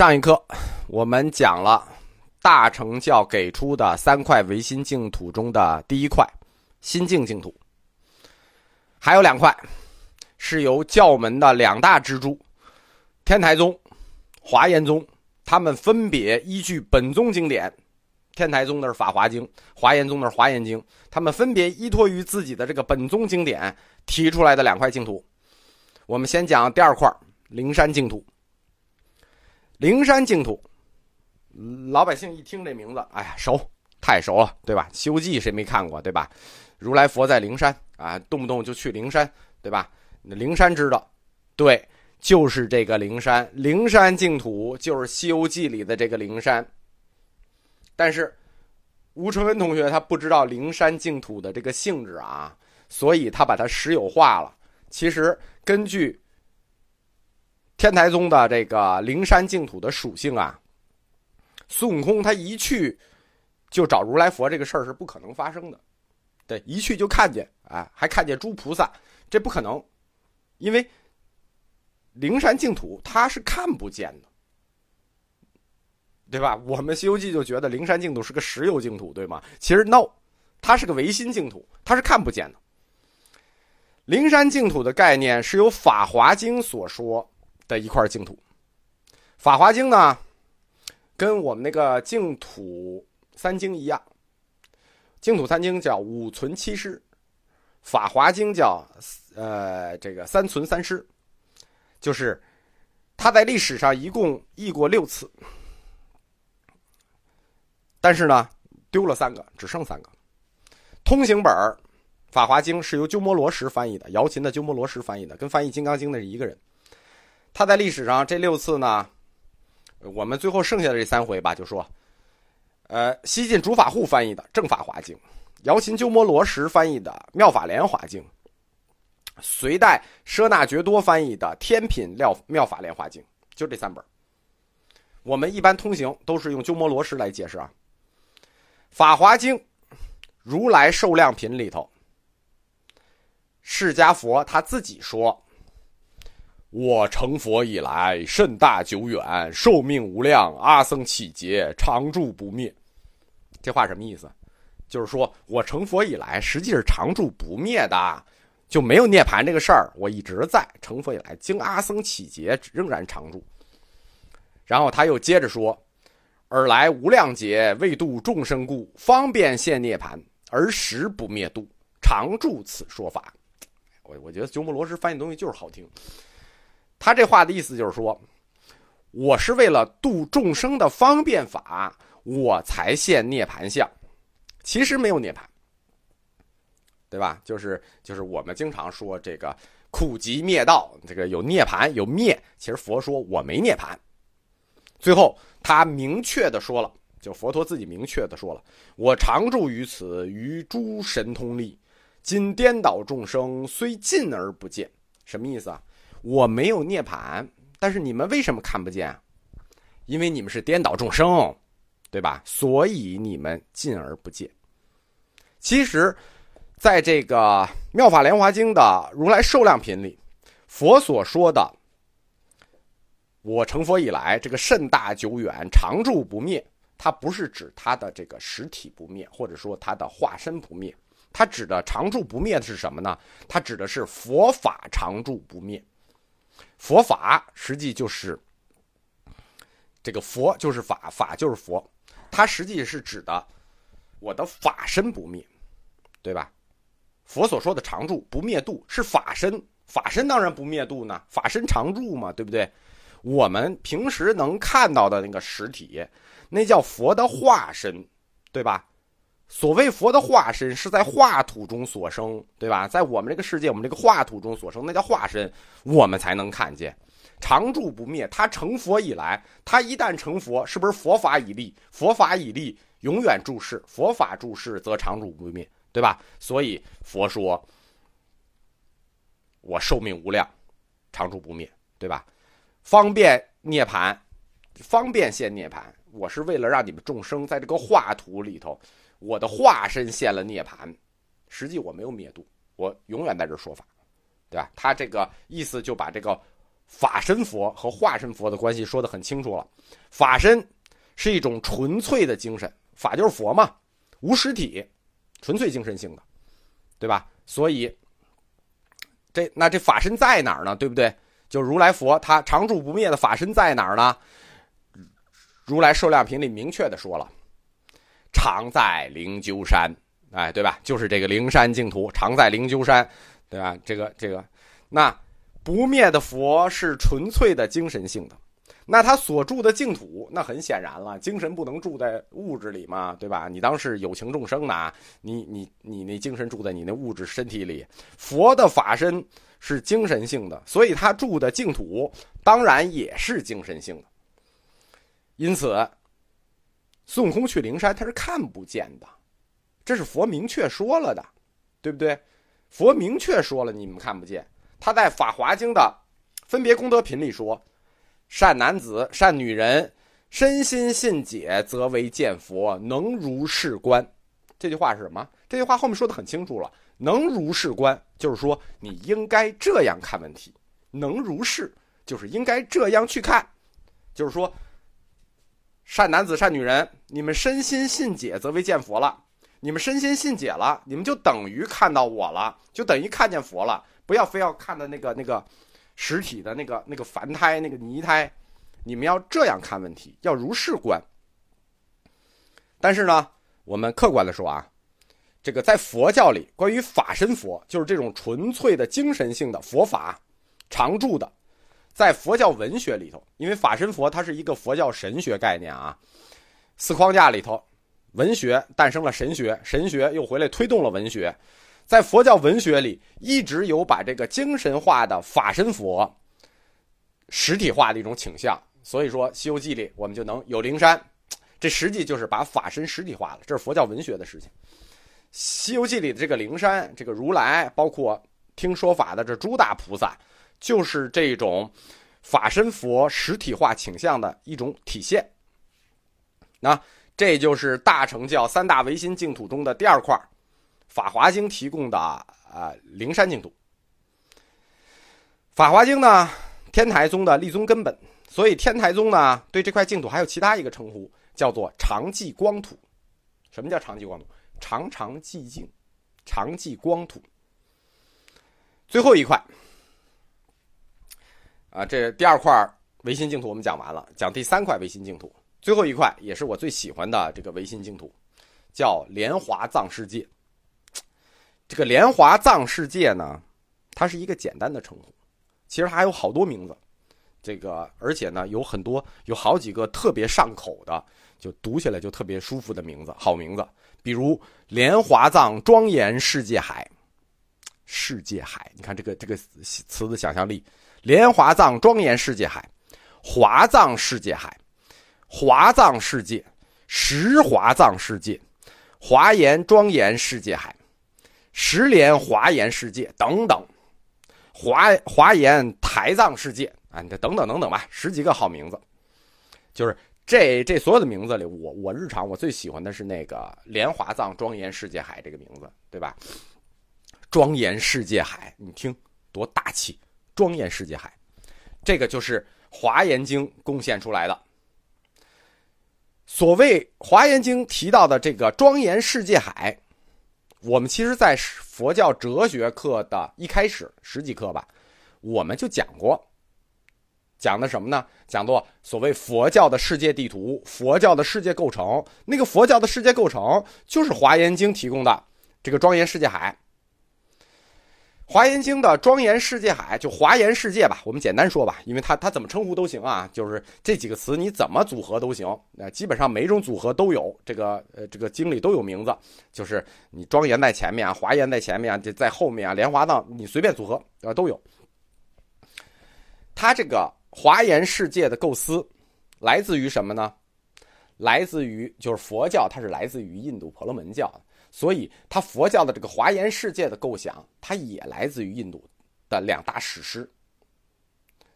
上一课我们讲了大乘教给出的三块唯心净土中的第一块心净净土，还有两块是由教门的两大支柱天台宗、华严宗，他们分别依据本宗经典，天台宗的是《法华经》，华严宗的是《华严经》，他们分别依托于自己的这个本宗经典提出来的两块净土。我们先讲第二块灵山净土。灵山净土，老百姓一听这名字，哎呀，熟，太熟了，对吧？《西游记》谁没看过，对吧？如来佛在灵山啊，动不动就去灵山，对吧？灵山知道，对，就是这个灵山，灵山净土就是《西游记》里的这个灵山。但是吴春文同学他不知道灵山净土的这个性质啊，所以他把它实有化了。其实根据。天台宗的这个灵山净土的属性啊，孙悟空他一去就找如来佛这个事儿是不可能发生的，对，一去就看见，哎，还看见诸菩萨，这不可能，因为灵山净土它是看不见的，对吧？我们《西游记》就觉得灵山净土是个实有净土，对吗？其实 no，它是个唯心净土，它是看不见的。灵山净土的概念是由《法华经》所说。的一块净土，《法华经》呢，跟我们那个净土三经一样，净土三经叫五存七失，《法华经》叫呃这个三存三失，就是它在历史上一共译过六次，但是呢丢了三个，只剩三个。通行本《法华经》是由鸠摩罗什翻译的，姚琴的鸠摩罗什翻译的，跟翻译《金刚经》的是一个人。他在历史上这六次呢，我们最后剩下的这三回吧，就说，呃，西晋竺法护翻译的《正法华经》，姚琴鸠摩罗什翻译的《妙法莲华经》，隋代舍那觉多翻译的《天品妙妙法莲华经》，就这三本。我们一般通行都是用鸠摩罗什来解释啊，《法华经》如来寿量品里头，释迦佛他自己说。我成佛以来，甚大久远，寿命无量，阿僧祇劫，常住不灭。这话什么意思？就是说我成佛以来，实际是常住不灭的，就没有涅槃这个事儿。我一直在成佛以来，经阿僧祇劫，仍然常住。然后他又接着说：“尔来无量劫，为度众生故，方便现涅槃，而时不灭度，常住此说法。”我我觉得鸠摩罗什翻译东西就是好听。他这话的意思就是说，我是为了度众生的方便法，我才现涅盘相，其实没有涅盘，对吧？就是就是我们经常说这个苦集灭道，这个有涅盘有灭，其实佛说我没涅盘。最后他明确的说了，就佛陀自己明确的说了，我常住于此，与诸神通力，今颠倒众生，虽近而不见，什么意思啊？我没有涅槃，但是你们为什么看不见？因为你们是颠倒众生，对吧？所以你们进而不见。其实，在这个《妙法莲华经》的如来寿量品里，佛所说的“我成佛以来，这个甚大久远，常住不灭”，它不是指它的这个实体不灭，或者说它的化身不灭，它指的常住不灭的是什么呢？它指的是佛法常住不灭。佛法实际就是这个佛就是法，法就是佛，它实际是指的我的法身不灭，对吧？佛所说的常住不灭度是法身，法身当然不灭度呢，法身常住嘛，对不对？我们平时能看到的那个实体，那叫佛的化身，对吧？所谓佛的化身，是在化土中所生，对吧？在我们这个世界，我们这个化土中所生，那叫化身，我们才能看见，常住不灭。他成佛以来，他一旦成佛，是不是佛法已立？佛法已立，永远住世。佛法住世，则常住不灭，对吧？所以佛说，我寿命无量，常住不灭，对吧？方便涅槃，方便现涅槃，我是为了让你们众生在这个化土里头。我的化身现了涅槃，实际我没有灭度，我永远在这说法，对吧？他这个意思就把这个法身佛和化身佛的关系说的很清楚了。法身是一种纯粹的精神，法就是佛嘛，无实体，纯粹精神性的，对吧？所以，这那这法身在哪儿呢？对不对？就如来佛他常住不灭的法身在哪儿呢？如来寿量品里明确的说了，常在灵鹫山，哎，对吧？就是这个灵山净土，常在灵鹫山，对吧？这个这个，那不灭的佛是纯粹的精神性的。那他所住的净土，那很显然了，精神不能住在物质里嘛，对吧？你当是有情众生呢，你你你那精神住在你那物质身体里，佛的法身是精神性的，所以他住的净土当然也是精神性的。因此，孙悟空去灵山他是看不见的，这是佛明确说了的，对不对？佛明确说了，你们看不见。他在《法华经》的分别功德品里说。善男子、善女人，身心信解，则为见佛，能如是观。这句话是什么？这句话后面说的很清楚了。能如是观，就是说你应该这样看问题。能如是，就是应该这样去看。就是说，善男子、善女人，你们身心信解，则为见佛了。你们身心信解了，你们就等于看到我了，就等于看见佛了。不要非要看的那个那个。实体的那个那个凡胎那个泥胎，你们要这样看问题，要如是观。但是呢，我们客观的说啊，这个在佛教里，关于法身佛，就是这种纯粹的精神性的佛法，常住的，在佛教文学里头，因为法身佛它是一个佛教神学概念啊，四框架里头，文学诞生了神学，神学又回来推动了文学。在佛教文学里，一直有把这个精神化的法身佛实体化的一种倾向。所以说，《西游记》里我们就能有灵山，这实际就是把法身实体化了。这是佛教文学的事情。《西游记》里的这个灵山，这个如来，包括听说法的这诸大菩萨，就是这种法身佛实体化倾向的一种体现。那这就是大乘教三大唯心净土中的第二块。《法华经》提供的啊灵山净土，《法华经》呢天台宗的立宗根本，所以天台宗呢对这块净土还有其他一个称呼，叫做常寂光土。什么叫常寂光土？常常寂静，常寂光土。最后一块啊，这第二块唯心净土我们讲完了，讲第三块唯心净土，最后一块也是我最喜欢的这个唯心净土，叫莲华藏世界。这个莲华藏世界呢，它是一个简单的称呼，其实还有好多名字，这个而且呢有很多有好几个特别上口的，就读起来就特别舒服的名字，好名字，比如莲华藏庄严世界海，世界海，你看这个这个词的想象力，莲华藏庄严世界海，华藏世界海，华藏世界，十华藏世界，华严庄严世界海。十莲华严世界等等，华华严台藏世界啊，这等等等等吧，十几个好名字，就是这这所有的名字里，我我日常我最喜欢的是那个莲华藏庄严世界海这个名字，对吧？庄严世界海，你听多大气！庄严世界海，这个就是华严经贡献出来的。所谓华严经提到的这个庄严世界海。我们其实，在佛教哲学课的一开始十几课吧，我们就讲过，讲的什么呢？讲做所谓佛教的世界地图，佛教的世界构成。那个佛教的世界构成，就是《华严经》提供的这个庄严世界海。华严经的庄严世界海，就华严世界吧，我们简单说吧，因为它它怎么称呼都行啊，就是这几个词你怎么组合都行，那基本上每种组合都有这个呃这个经里都有名字，就是你庄严在前面啊，华严在前面啊，这在后面啊，莲华藏你随便组合啊都有。它这个华严世界的构思来自于什么呢？来自于就是佛教，它是来自于印度婆罗门教。所以，他佛教的这个华严世界的构想，它也来自于印度的两大史诗，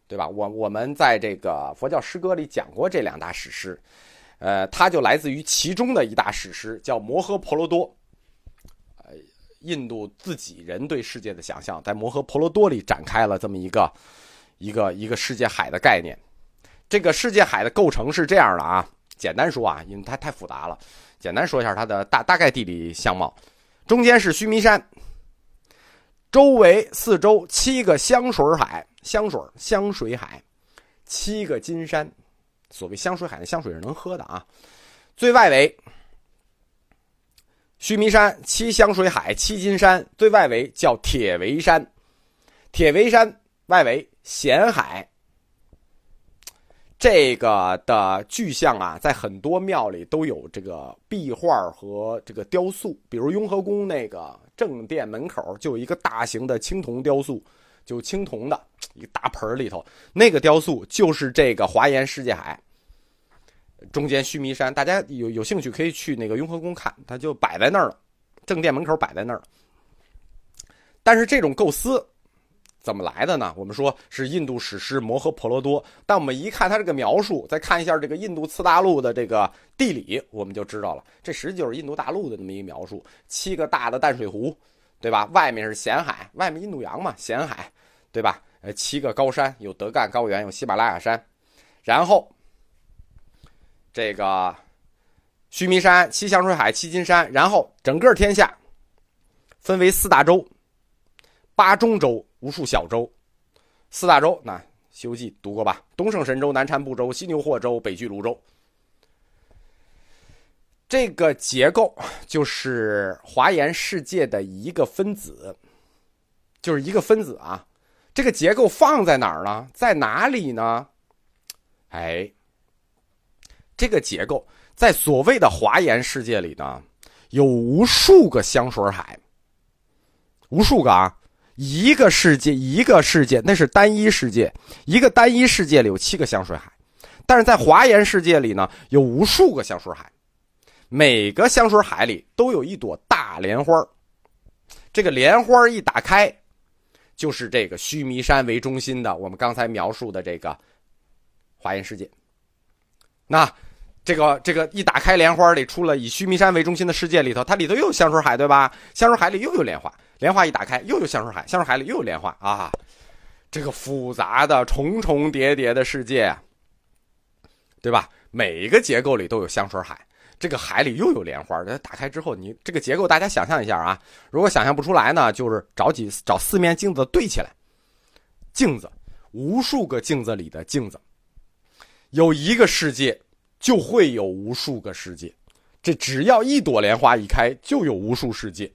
对吧？我我们在这个佛教诗歌里讲过这两大史诗，呃，它就来自于其中的一大史诗，叫《摩诃婆罗多》。呃，印度自己人对世界的想象，在《摩诃婆罗多》里展开了这么一个。一个一个世界海的概念。这个世界海的构成是这样的啊，简单说啊，因为它太复杂了，简单说一下它的大大概地理相貌。中间是须弥山，周围四周七个香水海，香水香水海，七个金山。所谓香水海的香水是能喝的啊。最外围，须弥山七香水海七金山，最外围叫铁围山，铁围山外围咸海。这个的具象啊，在很多庙里都有这个壁画和这个雕塑，比如雍和宫那个正殿门口就有一个大型的青铜雕塑，就青铜的一个大盆里头，那个雕塑就是这个华严世界海。中间须弥山，大家有有兴趣可以去那个雍和宫看，它就摆在那儿了，正殿门口摆在那儿。但是这种构思。怎么来的呢？我们说是印度史诗《摩诃婆罗多》，但我们一看它这个描述，再看一下这个印度次大陆的这个地理，我们就知道了，这实际就是印度大陆的这么一个描述。七个大的淡水湖，对吧？外面是咸海，外面印度洋嘛，咸海，对吧？呃，七个高山，有德干高原，有喜马拉雅山，然后这个须弥山、七香水海、七金山，然后整个天下分为四大洲。八中洲，无数小州，四大洲。那《西游记》读过吧？东胜神州、南禅部洲、西牛贺州、北俱泸州。这个结构就是华严世界的一个分子，就是一个分子啊。这个结构放在哪儿呢？在哪里呢？哎，这个结构在所谓的华严世界里呢，有无数个香水海，无数个啊。一个世界，一个世界，那是单一世界。一个单一世界。里有七个香水海，但是在华严世界里呢，有无数个香水海。每个香水海里都有一朵大莲花这个莲花一打开，就是这个须弥山为中心的我们刚才描述的这个华严世界。那这个这个一打开莲花里，出了以须弥山为中心的世界。里头，它里头又有香水海，对吧？香水海里又有莲花。莲花一打开，又有香水海，香水海里又有莲花啊！这个复杂的重重叠叠的世界，对吧？每一个结构里都有香水海，这个海里又有莲花。它打开之后，你这个结构大家想象一下啊！如果想象不出来呢，就是找几找四面镜子对起来，镜子，无数个镜子里的镜子，有一个世界就会有无数个世界。这只要一朵莲花一开，就有无数世界。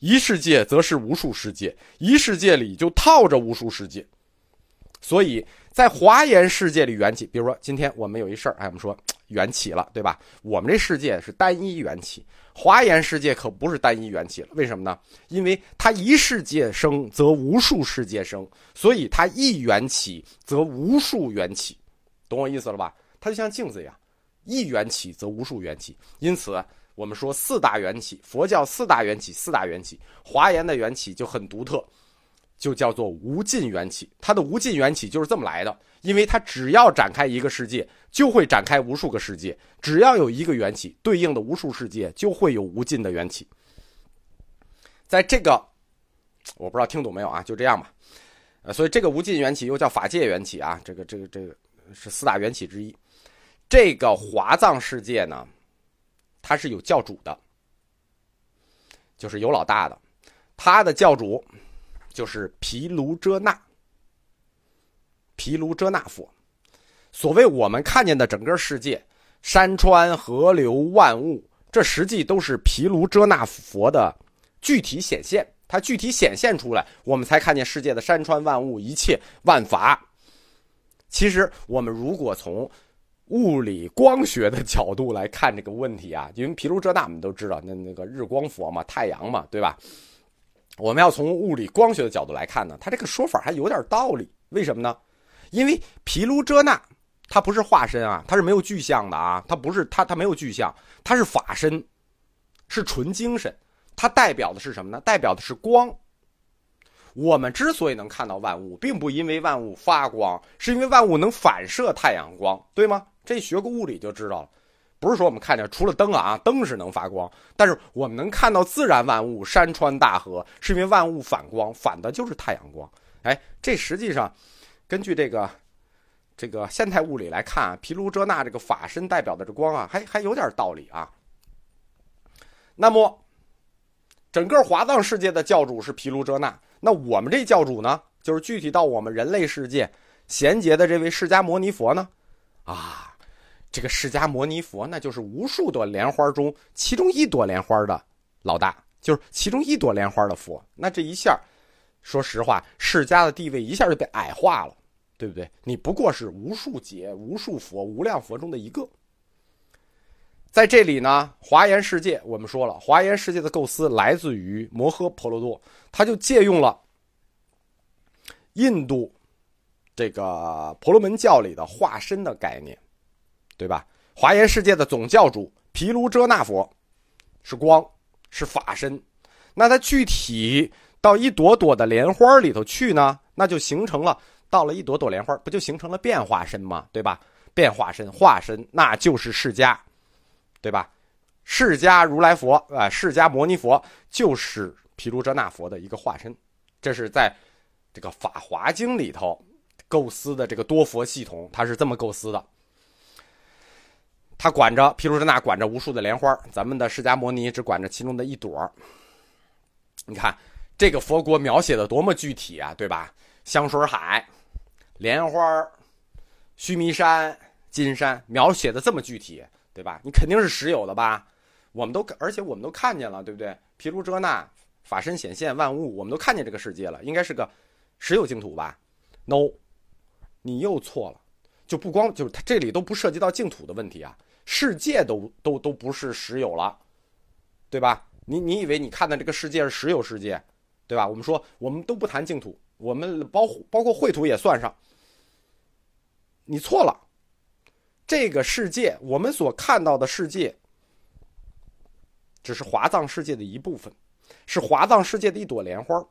一世界则是无数世界，一世界里就套着无数世界，所以在华严世界里缘起。比如说，今天我们有一事儿，哎，我们说缘起了，对吧？我们这世界是单一缘起，华严世界可不是单一缘起了。为什么呢？因为它一世界生，则无数世界生，所以它一缘起，则无数缘起，懂我意思了吧？它就像镜子一样，一缘起则无数缘起，因此。我们说四大缘起，佛教四大缘起，四大缘起，华严的缘起就很独特，就叫做无尽缘起。它的无尽缘起就是这么来的，因为它只要展开一个世界，就会展开无数个世界；只要有一个缘起，对应的无数世界就会有无尽的缘起。在这个，我不知道听懂没有啊？就这样吧。呃，所以这个无尽缘起又叫法界缘起啊，这个这个这个是四大缘起之一。这个华藏世界呢？他是有教主的，就是有老大的，他的教主就是毗卢遮那，毗卢遮那佛。所谓我们看见的整个世界，山川河流万物，这实际都是毗卢遮那佛的具体显现。它具体显现出来，我们才看见世界的山川万物，一切万法。其实我们如果从物理光学的角度来看这个问题啊，因为毗卢遮那我们都知道，那那个日光佛嘛，太阳嘛，对吧？我们要从物理光学的角度来看呢，他这个说法还有点道理。为什么呢？因为毗卢遮那它不是化身啊，它是没有具象的啊，它不是它它没有具象，它是法身，是纯精神，它代表的是什么呢？代表的是光。我们之所以能看到万物，并不因为万物发光，是因为万物能反射太阳光，对吗？这学过物理就知道了，不是说我们看见除了灯啊，灯是能发光，但是我们能看到自然万物、山川大河，是因为万物反光，反的就是太阳光。哎，这实际上根据这个这个现代物理来看啊，毗卢遮那这个法身代表的这光啊，还还有点道理啊。那么，整个华藏世界的教主是毗卢遮那，那我们这教主呢，就是具体到我们人类世界贤劫的这位释迦牟尼佛呢，啊，这个释迦摩尼佛那就是无数朵莲花中其中一朵莲花的老大，就是其中一朵莲花的佛。那这一下。说实话，释迦的地位一下就被矮化了，对不对？你不过是无数劫、无数佛、无量佛中的一个。在这里呢，华严世界我们说了，华严世界的构思来自于摩诃婆罗多，他就借用了印度这个婆罗门教里的化身的概念，对吧？华严世界的总教主毗卢遮那佛是光，是法身，那它具体。到一朵朵的莲花里头去呢，那就形成了到了一朵朵莲花，不就形成了变化身吗？对吧？变化身、化身，那就是释迦，对吧？释迦如来佛啊，释迦摩尼佛就是毗卢遮那佛的一个化身。这是在这个《法华经》里头构思的这个多佛系统，它是这么构思的。他管着毗卢遮那，管着无数的莲花，咱们的释迦牟尼只管着其中的一朵。你看。这个佛国描写的多么具体啊，对吧？香水海、莲花、须弥山、金山，描写的这么具体，对吧？你肯定是实有的吧？我们都而且我们都看见了，对不对？毗卢遮那法身显现万物，我们都看见这个世界了，应该是个实有净土吧？No，你又错了。就不光就是它这里都不涉及到净土的问题啊，世界都都都不是实有了，对吧？你你以为你看的这个世界是实有世界？对吧？我们说，我们都不谈净土，我们包包括秽土也算上。你错了，这个世界我们所看到的世界，只是华藏世界的一部分，是华藏世界的一朵莲花。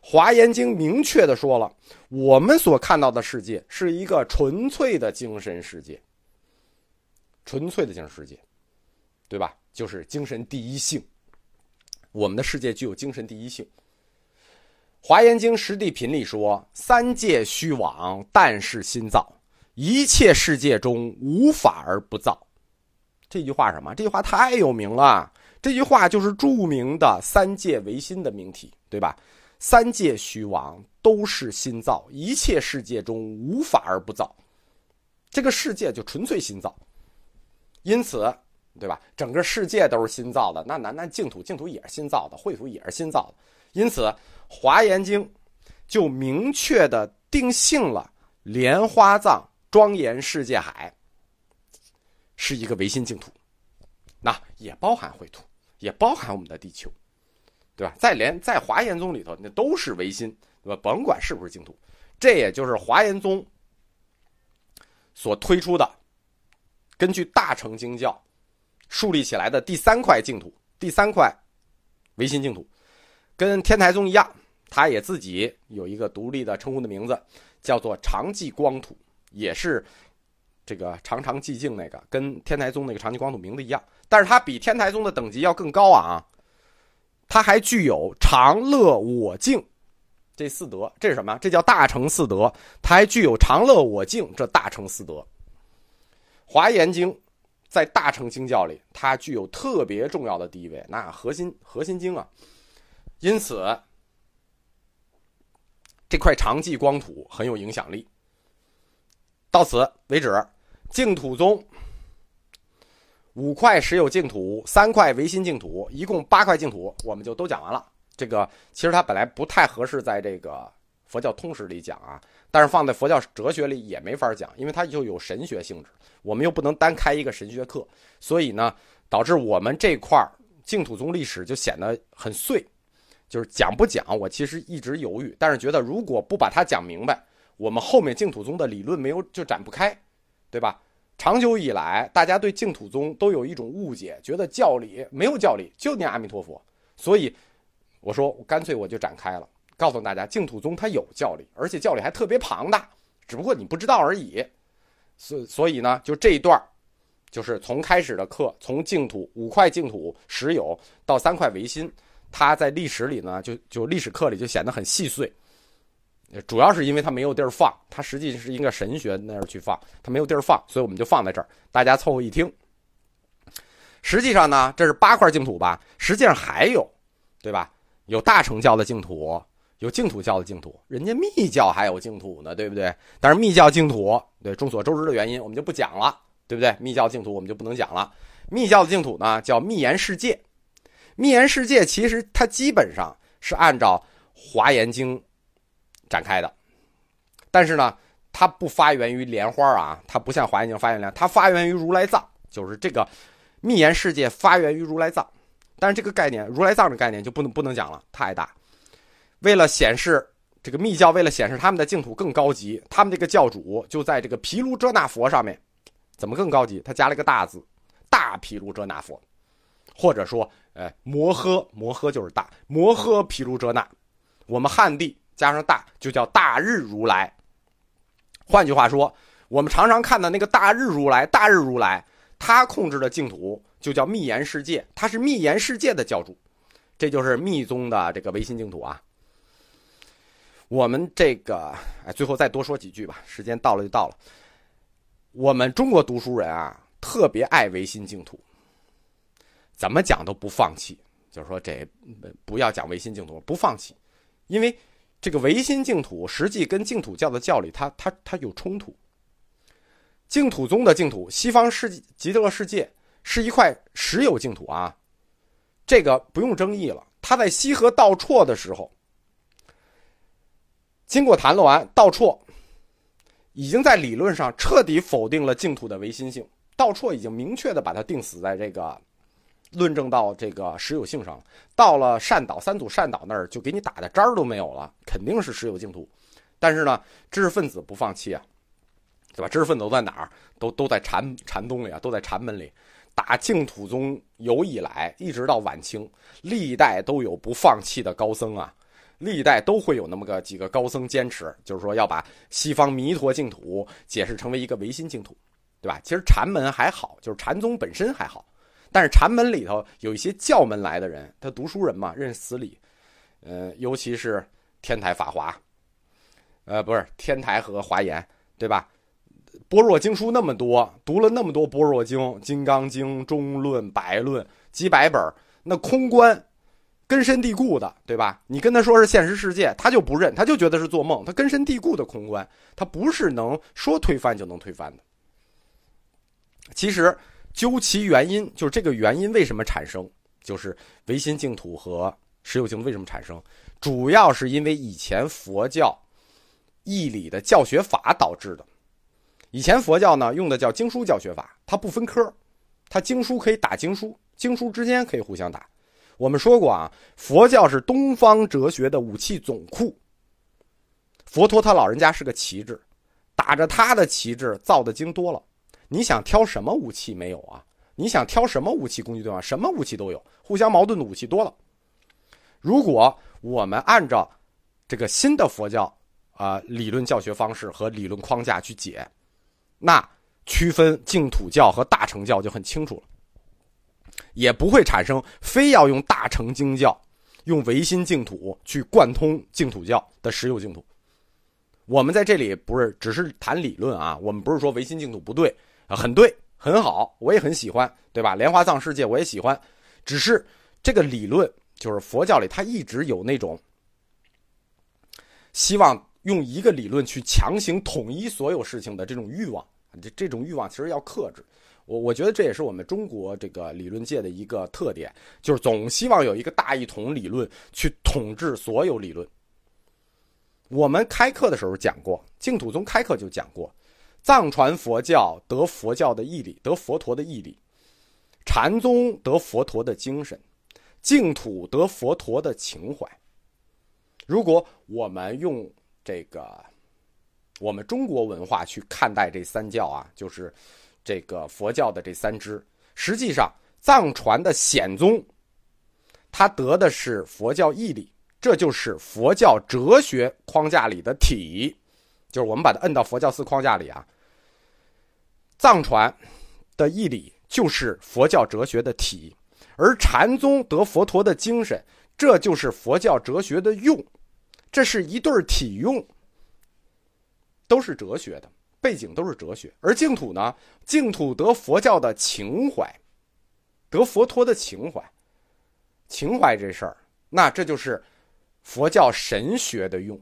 华严经明确的说了，我们所看到的世界是一个纯粹的精神世界，纯粹的精神世界，对吧？就是精神第一性。我们的世界具有精神第一性。华严经实地品里说：“三界虚妄，但是心造；一切世界中无法而不造。”这句话什么？这句话太有名了。这句话就是著名的“三界唯心”的命题，对吧？三界虚妄都是心造，一切世界中无法而不造。这个世界就纯粹心造，因此，对吧？整个世界都是新造的。那那那净土，净土也是新造的，秽土也是新造的。因此。华严经就明确的定性了莲花藏庄严世界海是一个唯心净土，那也包含秽土，也包含我们的地球，对吧？在莲在华严宗里头，那都是唯心，对吧？甭管是不是净土，这也就是华严宗所推出的，根据大乘经教树立起来的第三块净土，第三块唯心净土。跟天台宗一样，他也自己有一个独立的称呼的名字，叫做常寂光土，也是这个常常寂静那个，跟天台宗那个常寂光土名字一样。但是它比天台宗的等级要更高啊！它还具有常乐我净这四德，这是什么？这叫大乘四德。它还具有常乐我净这大乘四德。华严经在大乘经教里，它具有特别重要的地位，那核心核心经啊。因此，这块长寂光土很有影响力。到此为止，净土宗五块实有净土，三块唯心净土，一共八块净土，我们就都讲完了。这个其实它本来不太合适在这个佛教通史里讲啊，但是放在佛教哲学里也没法讲，因为它就有神学性质，我们又不能单开一个神学课，所以呢，导致我们这块净土宗历史就显得很碎。就是讲不讲，我其实一直犹豫，但是觉得如果不把它讲明白，我们后面净土宗的理论没有就展不开，对吧？长久以来，大家对净土宗都有一种误解，觉得教理没有教理，就念阿弥陀佛。所以我说，干脆我就展开了，告诉大家，净土宗它有教理，而且教理还特别庞大，只不过你不知道而已。所所以呢，就这一段就是从开始的课，从净土五块净土实有到三块唯心。它在历史里呢，就就历史课里就显得很细碎，主要是因为它没有地儿放，它实际是一个神学那儿去放，它没有地儿放，所以我们就放在这儿，大家凑合一听。实际上呢，这是八块净土吧？实际上还有，对吧？有大乘教的净土，有净土教的净土，人家密教还有净土呢，对不对？但是密教净土，对众所周知的原因，我们就不讲了，对不对？密教净土我们就不能讲了。密教的净土呢，叫密言世界。密言世界其实它基本上是按照《华严经》展开的，但是呢，它不发源于莲花啊，它不像《华严经》发源莲，它发源于如来藏，就是这个密言世界发源于如来藏。但是这个概念，如来藏的概念就不能不能讲了，太大。为了显示这个密教，为了显示他们的净土更高级，他们这个教主就在这个毗卢遮那佛上面，怎么更高级？他加了个大字，大毗卢遮那佛，或者说。哎，摩诃摩诃就是大摩诃毗卢遮那，我们汉地加上大就叫大日如来。换句话说，我们常常看到那个大日如来，大日如来他控制的净土就叫密言世界，他是密言世界的教主，这就是密宗的这个唯心净土啊。我们这个哎，最后再多说几句吧，时间到了就到了。我们中国读书人啊，特别爱唯心净土。怎么讲都不放弃，就是说这不要讲唯心净土，不放弃，因为这个唯心净土实际跟净土教的教理，它它它有冲突。净土宗的净土，西方世极乐世界是一块实有净土啊，这个不用争议了。他在西河道绰的时候，经过谈论完，道绰已经在理论上彻底否定了净土的唯心性，道绰已经明确的把它定死在这个。论证到这个实有性上了，到了善导三祖善导那儿，就给你打的渣儿都没有了，肯定是实有净土。但是呢，知识分子不放弃啊，对吧？知识分子都在哪儿？都都在禅禅宗里啊，都在禅门里。打净土宗有以来，一直到晚清，历代都有不放弃的高僧啊，历代都会有那么个几个高僧坚持，就是说要把西方弥陀净土解释成为一个唯心净土，对吧？其实禅门还好，就是禅宗本身还好。但是禅门里头有一些教门来的人，他读书人嘛，认死理，呃，尤其是天台法华，呃，不是天台和华严，对吧？般若经书那么多，读了那么多般若经、金刚经、中论、百论几百本，那空观根深蒂固的，对吧？你跟他说是现实世界，他就不认，他就觉得是做梦，他根深蒂固的空观，他不是能说推翻就能推翻的。其实。究其原因，就是这个原因为什么产生？就是唯心净土和实有净土为什么产生？主要是因为以前佛教义理的教学法导致的。以前佛教呢用的叫经书教学法，它不分科，它经书可以打经书，经书之间可以互相打。我们说过啊，佛教是东方哲学的武器总库。佛陀他老人家是个旗帜，打着他的旗帜造的经多了。你想挑什么武器没有啊？你想挑什么武器攻击对方？什么武器都有，互相矛盾的武器多了。如果我们按照这个新的佛教啊理论教学方式和理论框架去解，那区分净土教和大乘教就很清楚了，也不会产生非要用大乘经教、用唯心净土去贯通净土教的实有净土。我们在这里不是只是谈理论啊，我们不是说唯心净土不对。很对，很好，我也很喜欢，对吧？莲花藏世界我也喜欢，只是这个理论就是佛教里它一直有那种希望用一个理论去强行统一所有事情的这种欲望，这这种欲望其实要克制。我我觉得这也是我们中国这个理论界的一个特点，就是总希望有一个大一统理论去统治所有理论。我们开课的时候讲过，净土宗开课就讲过。藏传佛教得佛教的义理，得佛陀的义理；禅宗得佛陀的精神，净土得佛陀的情怀。如果我们用这个我们中国文化去看待这三教啊，就是这个佛教的这三支，实际上藏传的显宗，他得的是佛教义理，这就是佛教哲学框架里的体，就是我们把它摁到佛教四框架里啊。藏传的义理就是佛教哲学的体，而禅宗得佛陀的精神，这就是佛教哲学的用，这是一对体用，都是哲学的。背景，都是哲学。而净土呢，净土得佛教的情怀，得佛陀的情怀，情怀这事儿，那这就是佛教神学的用。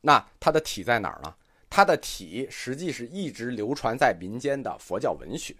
那它的体在哪儿呢？它的体实际是一直流传在民间的佛教文学。